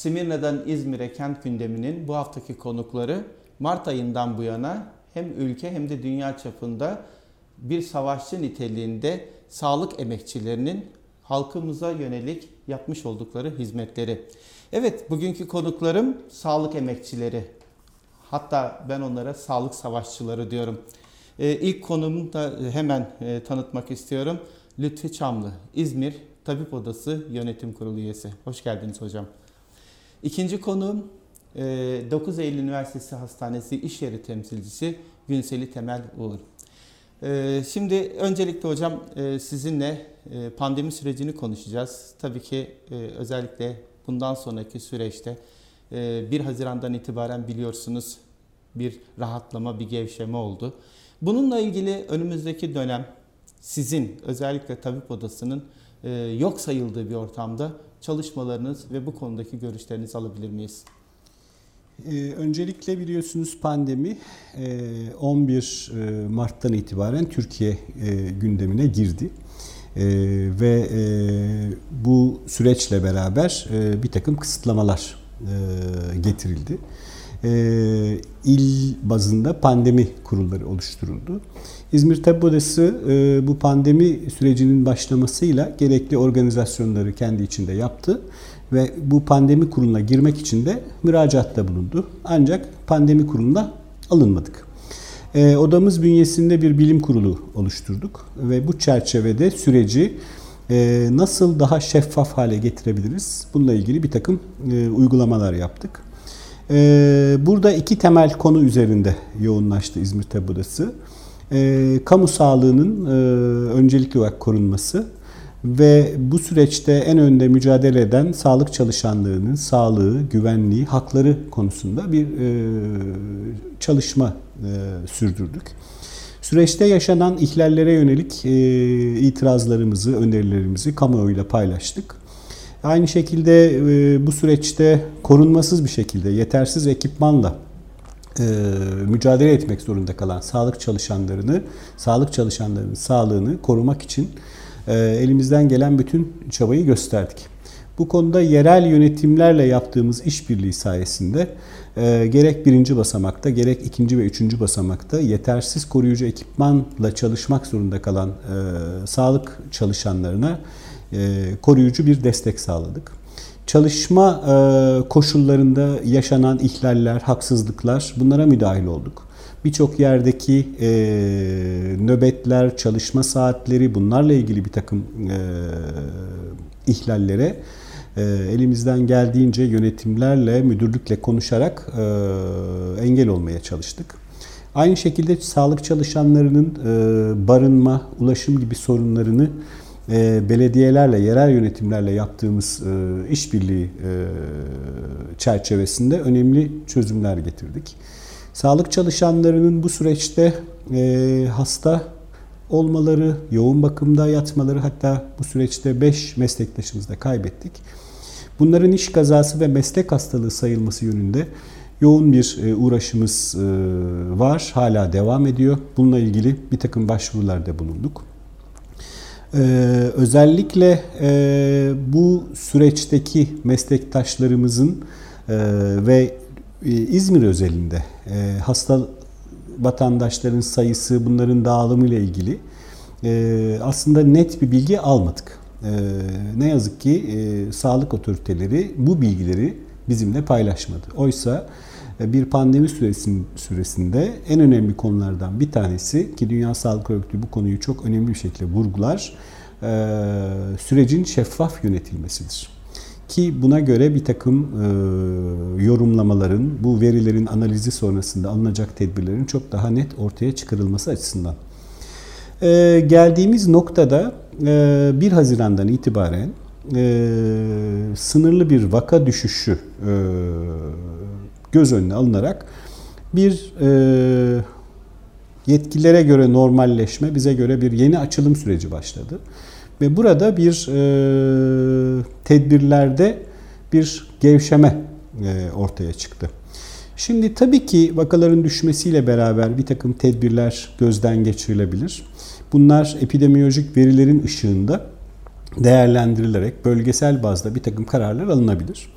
Simirna'dan İzmir'e kent gündeminin bu haftaki konukları Mart ayından bu yana hem ülke hem de dünya çapında bir savaşçı niteliğinde sağlık emekçilerinin halkımıza yönelik yapmış oldukları hizmetleri. Evet bugünkü konuklarım sağlık emekçileri. Hatta ben onlara sağlık savaşçıları diyorum. Ee, ilk konumu da hemen e, tanıtmak istiyorum. Lütfi Çamlı, İzmir Tabip Odası Yönetim Kurulu üyesi. Hoş geldiniz hocam. İkinci konuğum e, 9 Eylül Üniversitesi Hastanesi İş Yeri Temsilcisi Günseli Temel Uğur. E, şimdi öncelikle hocam e, sizinle e, pandemi sürecini konuşacağız. Tabii ki e, özellikle bundan sonraki süreçte e, 1 Haziran'dan itibaren biliyorsunuz bir rahatlama, bir gevşeme oldu. Bununla ilgili önümüzdeki dönem sizin özellikle tabip odasının e, yok sayıldığı bir ortamda çalışmalarınız ve bu konudaki görüşlerinizi alabilir miyiz? Ee, öncelikle biliyorsunuz pandemi 11 e, Mart'tan itibaren Türkiye e, gündemine girdi. E, ve bu süreçle beraber bir takım kısıtlamalar getirildi. İl bazında pandemi kurulları oluşturuldu. İzmir Tabip Odası bu pandemi sürecinin başlamasıyla gerekli organizasyonları kendi içinde yaptı ve bu pandemi kuruluna girmek için de müracaatta bulundu. Ancak pandemi kuruluna alınmadık. E, odamız bünyesinde bir bilim kurulu oluşturduk ve bu çerçevede süreci e, nasıl daha şeffaf hale getirebiliriz? Bununla ilgili bir takım e, uygulamalar yaptık. E, burada iki temel konu üzerinde yoğunlaştı İzmir Tabip Odası. E, kamu sağlığının e, öncelikli olarak korunması ve bu süreçte en önde mücadele eden sağlık çalışanlarının sağlığı, güvenliği, hakları konusunda bir e, çalışma e, sürdürdük. Süreçte yaşanan ihlallere yönelik e, itirazlarımızı, önerilerimizi kamuoyuyla paylaştık. Aynı şekilde bu süreçte korunmasız bir şekilde, yetersiz ekipmanla mücadele etmek zorunda kalan sağlık çalışanlarını, sağlık çalışanlarının sağlığını korumak için ee, elimizden gelen bütün çabayı gösterdik. Bu konuda yerel yönetimlerle yaptığımız işbirliği sayesinde e, gerek birinci basamakta gerek ikinci ve üçüncü basamakta yetersiz koruyucu ekipmanla çalışmak zorunda kalan e, sağlık çalışanlarına e, koruyucu bir destek sağladık. Çalışma e, koşullarında yaşanan ihlaller, haksızlıklar bunlara müdahil olduk. Birçok yerdeki e, nöbetler, çalışma saatleri bunlarla ilgili bir takım e, ihlallere e, elimizden geldiğince yönetimlerle, müdürlükle konuşarak e, engel olmaya çalıştık. Aynı şekilde sağlık çalışanlarının e, barınma, ulaşım gibi sorunlarını e, belediyelerle, yerel yönetimlerle yaptığımız e, işbirliği e, çerçevesinde önemli çözümler getirdik. Sağlık çalışanlarının bu süreçte e, hasta olmaları, yoğun bakımda yatmaları hatta bu süreçte 5 meslektaşımızı da kaybettik. Bunların iş kazası ve meslek hastalığı sayılması yönünde yoğun bir e, uğraşımız e, var, hala devam ediyor. Bununla ilgili bir takım başvurularda bulunduk. Ee, özellikle e, bu süreçteki meslektaşlarımızın e, ve ee, İzmir özelinde e, hasta vatandaşların sayısı, bunların dağılımı ile ilgili e, aslında net bir bilgi almadık. E, ne yazık ki sağlık otoriteleri bu bilgileri bizimle paylaşmadı. Oysa bir pandemi süresinde en önemli konulardan bir tanesi ki Dünya Sağlık Örgütü bu konuyu çok önemli bir şekilde vurgular, sürecin şeffaf yönetilmesidir. Ki buna göre bir takım yorumlamaların, bu verilerin analizi sonrasında alınacak tedbirlerin çok daha net ortaya çıkarılması açısından. Geldiğimiz noktada e, 1 Haziran'dan itibaren sınırlı bir vaka düşüşü göz önüne alınarak bir e, yetkililere göre normalleşme, bize göre bir yeni açılım süreci başladı. Ve burada bir e, tedbirlerde bir gevşeme e, ortaya çıktı. Şimdi tabii ki vakaların düşmesiyle beraber bir takım tedbirler gözden geçirilebilir. Bunlar epidemiyolojik verilerin ışığında değerlendirilerek bölgesel bazda bir takım kararlar alınabilir.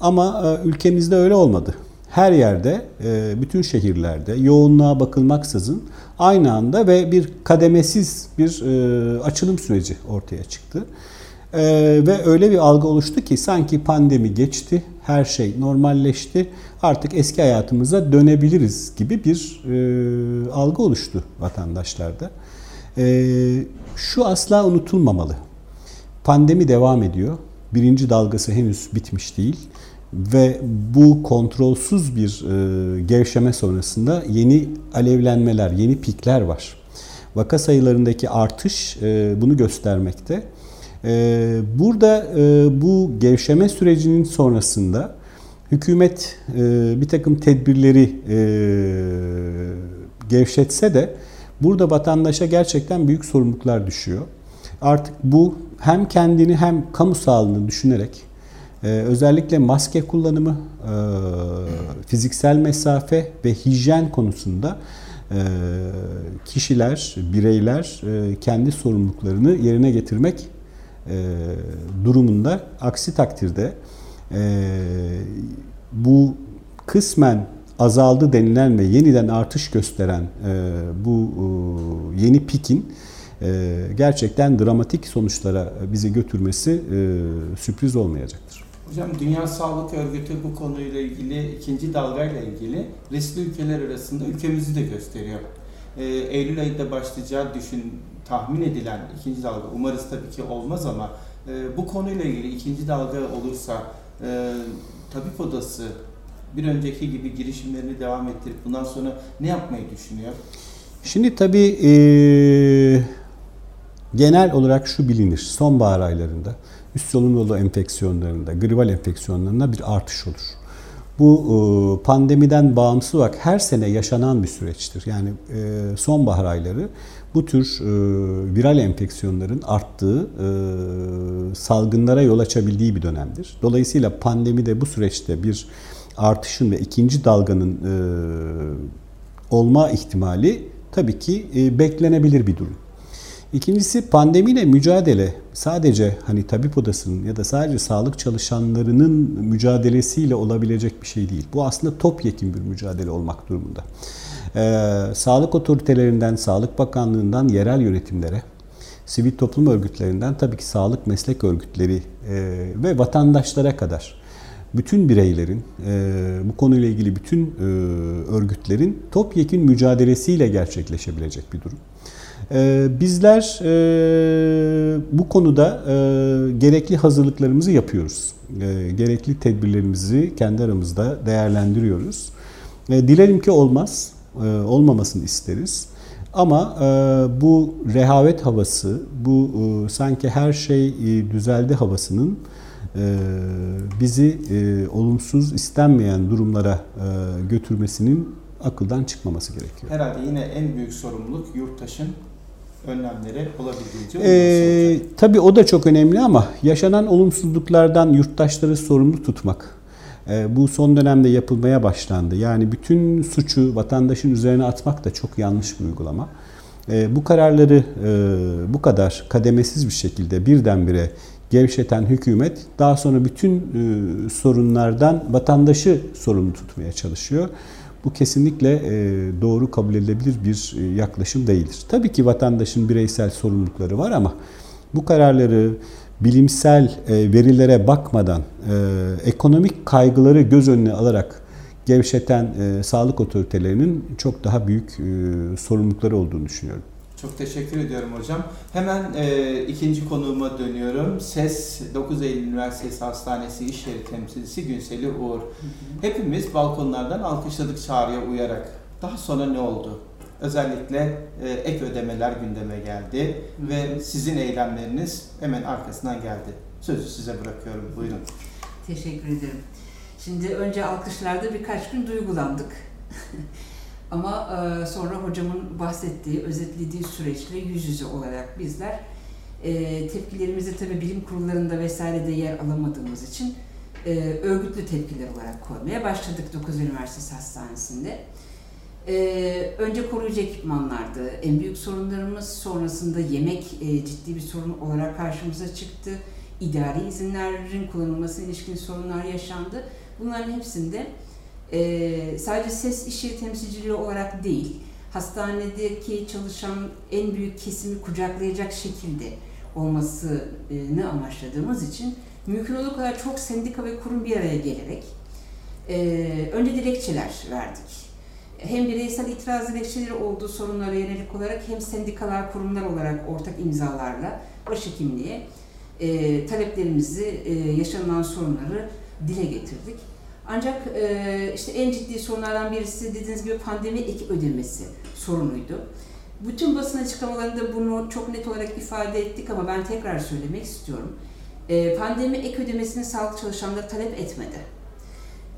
Ama e, ülkemizde öyle olmadı. Her yerde, e, bütün şehirlerde yoğunluğa bakılmaksızın aynı anda ve bir kademesiz bir e, açılım süreci ortaya çıktı. E, ve öyle bir algı oluştu ki sanki pandemi geçti, her şey normalleşti, artık eski hayatımıza dönebiliriz gibi bir algı oluştu vatandaşlarda. Şu asla unutulmamalı. Pandemi devam ediyor. Birinci dalgası henüz bitmiş değil ve bu kontrolsüz bir e, gevşeme sonrasında yeni alevlenmeler, yeni pikler var. Vaka sayılarındaki artış e, bunu göstermekte. E, burada e, bu gevşeme sürecinin sonrasında hükümet e, bir takım tedbirleri e, gevşetse de burada vatandaşa gerçekten büyük sorumluluklar düşüyor. Artık bu hem kendini hem kamu sağlığını düşünerek ee, özellikle maske kullanımı, e, fiziksel mesafe ve hijyen konusunda e, kişiler, bireyler e, kendi sorumluluklarını yerine getirmek durumunda. Aksi takdirde bu kısmen azaldı denilen ve yeniden artış gösteren bu yeni pikin gerçekten dramatik sonuçlara bizi götürmesi sürpriz olmayacaktır. Hocam Dünya Sağlık Örgütü bu konuyla ilgili ikinci dalgayla ilgili riskli ülkeler arasında ülkemizi de gösteriyor. Ee, Eylül ayında başlayacağı düşün tahmin edilen ikinci dalga umarız tabii ki olmaz ama e, bu konuyla ilgili ikinci dalga olursa e, tabip odası bir önceki gibi girişimlerini devam ettirip bundan sonra ne yapmayı düşünüyor? Şimdi tabii e, genel olarak şu bilinir. Sonbahar aylarında üst solunum yolu enfeksiyonlarında, gribal enfeksiyonlarında bir artış olur. Bu e, pandemiden bağımsız olarak her sene yaşanan bir süreçtir. Yani e, sonbahar ayları bu tür e, viral enfeksiyonların arttığı, salgınlara yol açabildiği bir dönemdir. Dolayısıyla pandemi de bu süreçte bir artışın ve ikinci dalganın olma ihtimali tabii ki beklenebilir bir durum. İkincisi pandemiyle mücadele sadece hani tabip odasının ya da sadece sağlık çalışanlarının mücadelesiyle olabilecek bir şey değil. Bu aslında topyekun bir mücadele olmak durumunda. Ee, sağlık otoritelerinden, Sağlık Bakanlığı'ndan yerel yönetimlere, sivil toplum örgütlerinden tabii ki sağlık meslek örgütleri e, ve vatandaşlara kadar bütün bireylerin, e, bu konuyla ilgili bütün e, örgütlerin topyekun mücadelesiyle gerçekleşebilecek bir durum. Ee, bizler e, bu konuda e, gerekli hazırlıklarımızı yapıyoruz. E, gerekli tedbirlerimizi kendi aramızda değerlendiriyoruz. Dilerim ki olmaz, olmamasını isteriz. Ama bu rehavet havası, bu sanki her şey düzeldi havasının bizi olumsuz istenmeyen durumlara götürmesinin akıldan çıkmaması gerekiyor. Herhalde yine en büyük sorumluluk yurttaşın önlemleri olabildiğince ee, Tabii o da çok önemli ama yaşanan olumsuzluklardan yurttaşları sorumlu tutmak e, bu son dönemde yapılmaya başlandı. Yani bütün suçu vatandaşın üzerine atmak da çok yanlış bir uygulama. E, bu kararları e, bu kadar kademesiz bir şekilde birdenbire gevşeten hükümet daha sonra bütün e, sorunlardan vatandaşı sorumlu tutmaya çalışıyor. Bu kesinlikle e, doğru kabul edilebilir bir e, yaklaşım değildir. Tabii ki vatandaşın bireysel sorumlulukları var ama bu kararları bilimsel e, verilere bakmadan ekonomik kaygıları göz önüne alarak gevşeten sağlık otoritelerinin çok daha büyük sorumlulukları olduğunu düşünüyorum. Çok teşekkür ediyorum hocam. Hemen e, ikinci konuğuma dönüyorum. SES 9 Eylül Üniversitesi Hastanesi İş Yeri Temsilcisi Günseli Uğur. Hı hı. Hepimiz balkonlardan alkışladık çağrıya uyarak. Daha sonra ne oldu? Özellikle e, ek ödemeler gündeme geldi hı. ve sizin eylemleriniz hemen arkasından geldi. Sözü size bırakıyorum. Buyurun. Teşekkür ederim. Şimdi önce alkışlarda birkaç gün duygulandık. Ama e, sonra hocamın bahsettiği, özetlediği süreçle yüz yüze olarak bizler e, tepkilerimizi tabii bilim kurullarında vesairede yer alamadığımız için e, örgütlü tepkiler olarak koymaya başladık 9 Üniversitesi Hastanesi'nde. E, önce koruyucu ekipmanlardı. En büyük sorunlarımız sonrasında yemek e, ciddi bir sorun olarak karşımıza çıktı. idari izinlerin kullanılmasına ilişkin sorunlar yaşandı. Bunların hepsinde e, sadece ses işi temsilciliği olarak değil, hastanedeki çalışan en büyük kesimi kucaklayacak şekilde olmasını amaçladığımız için mümkün olduğu kadar çok sendika ve kurum bir araya gelerek e, önce dilekçeler verdik. Hem bireysel itiraz dilekçeleri olduğu sorunlara yönelik olarak hem sendikalar, kurumlar olarak ortak imzalarla başhekimliğe e, taleplerimizi, e, yaşanılan sorunları dile getirdik. Ancak e, işte en ciddi sorunlardan birisi dediğiniz gibi pandemi ek ödemesi sorunuydu. Bütün basın açıklamalarında bunu çok net olarak ifade ettik ama ben tekrar söylemek istiyorum. E, pandemi ek ödemesini sağlık çalışanları talep etmedi.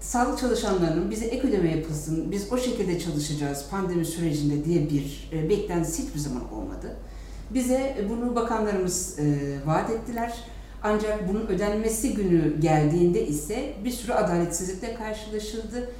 Sağlık çalışanlarının bize ek ödeme yapılsın, biz o şekilde çalışacağız pandemi sürecinde diye bir e, beklentisi hiçbir zaman olmadı. Bize bunu bakanlarımız e, vaat ettiler. Ancak bunun ödenmesi günü geldiğinde ise bir sürü adaletsizlikle karşılaşıldı.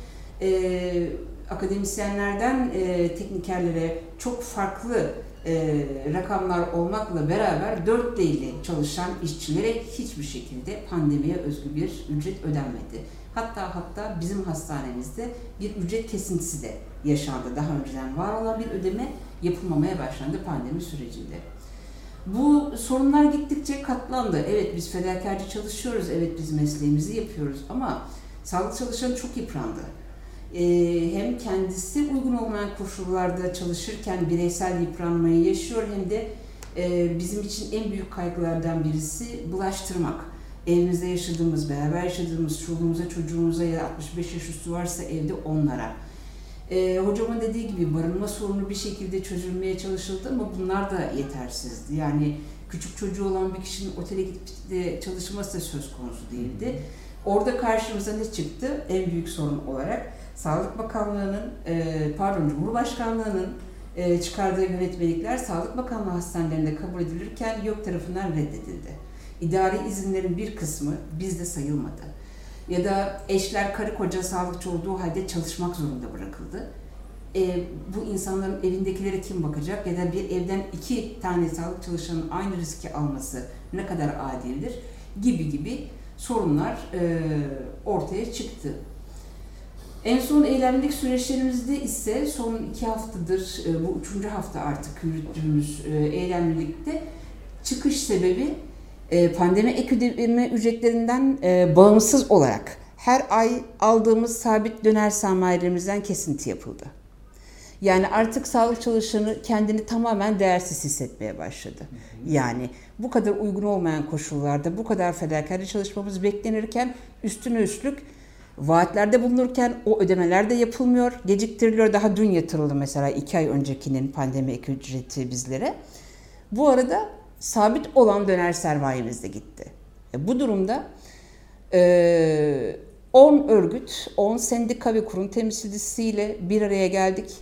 E, akademisyenlerden e, teknikerlere çok farklı e, rakamlar olmakla beraber dört değili çalışan işçilere hiçbir şekilde pandemiye özgü bir ücret ödenmedi. Hatta hatta bizim hastanemizde bir ücret kesintisi de yaşandı. Daha önceden var olan bir ödeme yapılmamaya başlandı pandemi sürecinde. Bu sorunlar gittikçe katlandı. Evet biz fedakarca çalışıyoruz, evet biz mesleğimizi yapıyoruz ama sağlık çalışanı çok yıprandı. Ee, hem kendisi uygun olmayan koşullarda çalışırken bireysel yıpranmayı yaşıyor hem de e, bizim için en büyük kaygılardan birisi bulaştırmak. Evimizde yaşadığımız, beraber yaşadığımız çoluğumuza, çocuğumuza ya da 65 yaş üstü varsa evde onlara. E, hocamın dediği gibi barınma sorunu bir şekilde çözülmeye çalışıldı ama bunlar da yetersizdi. Yani küçük çocuğu olan bir kişinin otele gidip de çalışması da söz konusu değildi. Orada karşımıza ne çıktı? En büyük sorun olarak Sağlık Bakanlığı'nın, e, pardon Cumhurbaşkanlığı'nın e, çıkardığı yönetmelikler Sağlık Bakanlığı hastanelerinde kabul edilirken YÖK tarafından reddedildi. İdari izinlerin bir kısmı bizde sayılmadı. Ya da eşler karı koca sağlıkçı olduğu halde çalışmak zorunda bırakıldı. E, bu insanların evindekilere kim bakacak ya da bir evden iki tane sağlık çalışanının aynı riski alması ne kadar adildir gibi gibi sorunlar e, ortaya çıktı. En son eylemlik süreçlerimizde ise son iki haftadır, e, bu üçüncü hafta artık yürüttüğümüz e, eylemlilikte çıkış sebebi pandemi ek ücretlerinden bağımsız olarak her ay aldığımız sabit döner sermayelerimizden kesinti yapıldı. Yani artık sağlık çalışanı kendini tamamen değersiz hissetmeye başladı. Yani bu kadar uygun olmayan koşullarda bu kadar fedakarca çalışmamız beklenirken üstüne üstlük vaatlerde bulunurken o ödemeler de yapılmıyor, geciktiriliyor. Daha dün yatırıldı mesela iki ay öncekinin pandemi ek ücreti bizlere. Bu arada sabit olan döner sermayemiz de gitti. E bu durumda 10 e, örgüt, 10 sendika ve kurum temsilcisiyle bir araya geldik.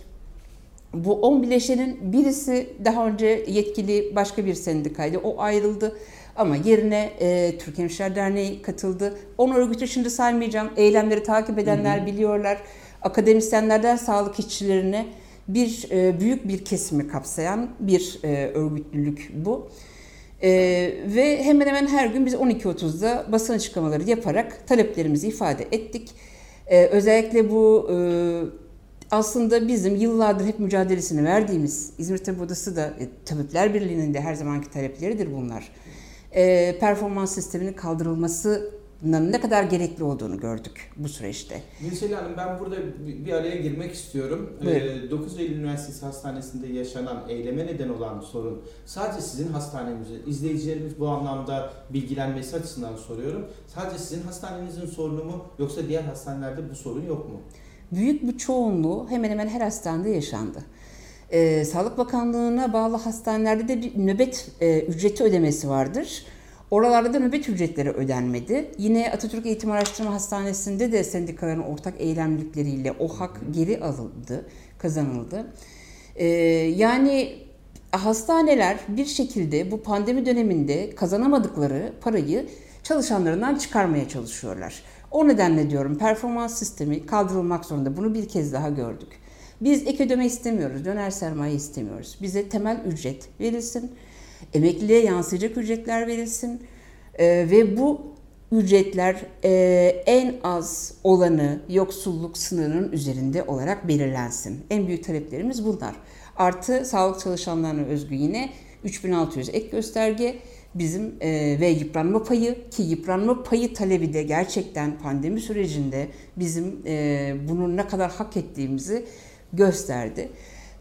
Bu 10 bileşenin birisi daha önce yetkili başka bir sendikaydı. O ayrıldı. Ama yerine e, Türk Hemşireler Derneği katıldı. 10 örgütü şimdi saymayacağım. Eylemleri takip edenler hı hı. biliyorlar. Akademisyenlerden sağlık işçilerine bir e, büyük bir kesimi kapsayan bir e, örgütlülük bu. E, ve hemen hemen her gün biz 12.30'da basın açıklamaları yaparak taleplerimizi ifade ettik. E, özellikle bu e, aslında bizim yıllardır hep mücadelesini verdiğimiz İzmir Tabip Odası da e, Tabipler Birliği'nin de her zamanki talepleridir bunlar e, performans sisteminin kaldırılmasının ne kadar gerekli olduğunu gördük bu süreçte. Gülsel Hanım ben burada bir araya girmek istiyorum. Buyurun. 9 Eylül Üniversitesi Hastanesi'nde yaşanan eyleme neden olan sorun sadece sizin hastanenizde, izleyicilerimiz bu anlamda bilgilenmesi açısından soruyorum. Sadece sizin hastanenizin sorunu mu yoksa diğer hastanelerde bu sorun yok mu? Büyük bir çoğunluğu hemen hemen her hastanede yaşandı. Ee, Sağlık Bakanlığı'na bağlı hastanelerde de bir nöbet e, ücreti ödemesi vardır. Oralarda da nöbet ücretleri ödenmedi. Yine Atatürk Eğitim Araştırma Hastanesi'nde de sendikaların ortak eylemlikleriyle o hak geri alındı, kazanıldı. Ee, yani hastaneler bir şekilde bu pandemi döneminde kazanamadıkları parayı çalışanlarından çıkarmaya çalışıyorlar. O nedenle diyorum performans sistemi kaldırılmak zorunda. Bunu bir kez daha gördük. Biz ek ödeme istemiyoruz, döner sermaye istemiyoruz. Bize temel ücret verilsin, emekliliğe yansıyacak ücretler verilsin. E, ve bu ücretler e, en az olanı yoksulluk sınırının üzerinde olarak belirlensin. En büyük taleplerimiz bunlar. Artı sağlık çalışanlarına özgü yine 3600 ek gösterge bizim e, ve yıpranma payı ki yıpranma payı talebi de gerçekten pandemi sürecinde bizim e, bunun ne kadar hak ettiğimizi gösterdi.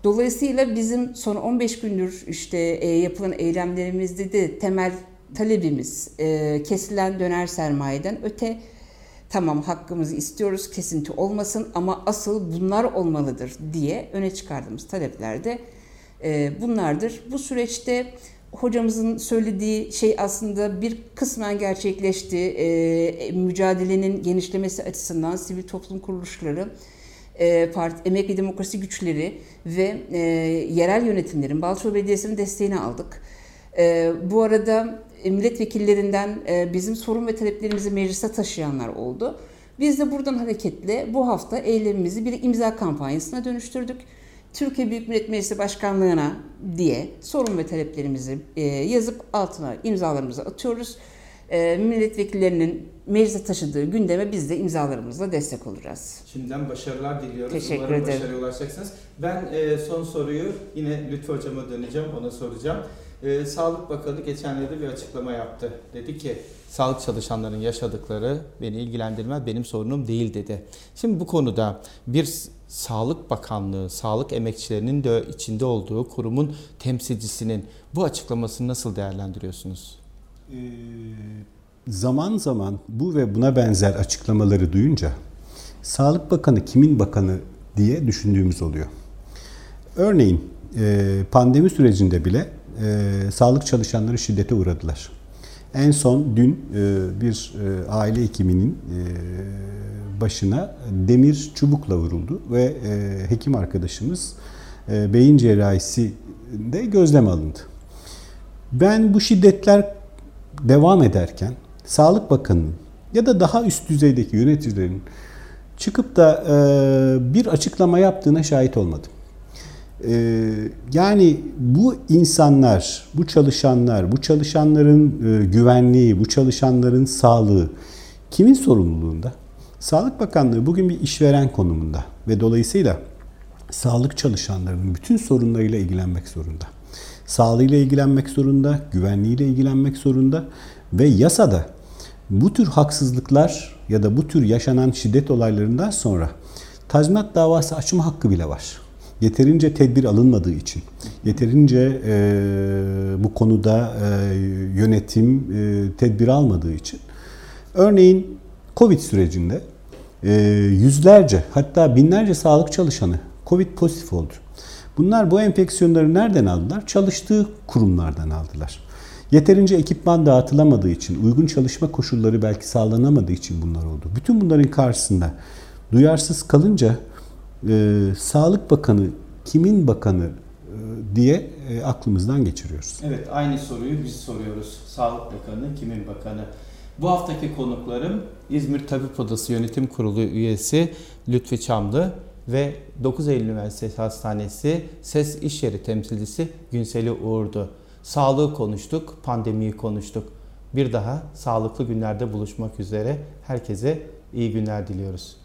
Dolayısıyla bizim son 15 gündür işte e, yapılan eylemlerimizde de temel talebimiz e, kesilen döner sermayeden öte tamam hakkımızı istiyoruz kesinti olmasın ama asıl bunlar olmalıdır diye öne çıkardığımız taleplerde e, bunlardır. Bu süreçte hocamızın söylediği şey aslında bir kısmen gerçekleşti. Mücadelenin genişlemesi açısından sivil toplum kuruluşları, e, parti, emek ve demokrasi güçleri ve e, yerel yönetimlerin, Balçova Belediyesi'nin desteğini aldık. E, bu arada milletvekillerinden e, bizim sorun ve taleplerimizi meclise taşıyanlar oldu. Biz de buradan hareketle bu hafta eylemimizi bir imza kampanyasına dönüştürdük. Türkiye Büyük Millet Meclisi Başkanlığı'na diye sorun ve taleplerimizi e, yazıp altına imzalarımızı atıyoruz. E, milletvekillerinin meclise taşıdığı gündeme biz de imzalarımızla destek olacağız. Şimdiden başarılar diliyoruz. Teşekkür Umarım ederim. başarıya ulaşacaksınız. Ben e, son soruyu yine Lütfü Hocama döneceğim, ona soracağım. E, Sağlık Bakanı geçenlerde bir açıklama yaptı. Dedi ki sağlık çalışanlarının yaşadıkları beni ilgilendirmez, benim sorunum değil dedi. Şimdi bu konuda bir Sağlık Bakanlığı, sağlık emekçilerinin de içinde olduğu kurumun temsilcisinin bu açıklamasını nasıl değerlendiriyorsunuz? Ee, zaman zaman bu ve buna benzer açıklamaları duyunca Sağlık Bakanı kimin bakanı diye düşündüğümüz oluyor. Örneğin e, pandemi sürecinde bile e, sağlık çalışanları şiddete uğradılar. En son dün e, bir aile hekiminin başına demir çubukla vuruldu ve hekim arkadaşımız beyin cerrahisinde gözlem alındı. Ben bu şiddetler devam ederken Sağlık Bakanı'nın ya da daha üst düzeydeki yöneticilerin çıkıp da e, bir açıklama yaptığına şahit olmadım. E, yani bu insanlar, bu çalışanlar, bu çalışanların e, güvenliği, bu çalışanların sağlığı kimin sorumluluğunda? Sağlık Bakanlığı bugün bir işveren konumunda ve dolayısıyla sağlık çalışanlarının bütün sorunlarıyla ilgilenmek zorunda. Sağlığıyla ilgilenmek zorunda, güvenliğiyle ilgilenmek zorunda ve yasada bu tür haksızlıklar ya da bu tür yaşanan şiddet olaylarından sonra tazminat davası açma hakkı bile var. Yeterince tedbir alınmadığı için, yeterince e, bu konuda e, yönetim e, tedbir almadığı için. Örneğin Covid sürecinde e, yüzlerce hatta binlerce sağlık çalışanı Covid pozitif oldu. Bunlar bu enfeksiyonları nereden aldılar? Çalıştığı kurumlardan aldılar. Yeterince ekipman dağıtılamadığı için, uygun çalışma koşulları belki sağlanamadığı için bunlar oldu. Bütün bunların karşısında duyarsız kalınca e, Sağlık Bakanı kimin bakanı e, diye e, aklımızdan geçiriyoruz. Evet aynı soruyu biz soruyoruz. Sağlık Bakanı kimin bakanı? Bu haftaki konuklarım İzmir Tabip Odası Yönetim Kurulu üyesi Lütfi Çamlı ve 9 Eylül Üniversitesi Hastanesi SES İş Yeri temsilcisi Günseli Uğur'du. Sağlığı konuştuk, pandemiyi konuştuk. Bir daha sağlıklı günlerde buluşmak üzere herkese iyi günler diliyoruz.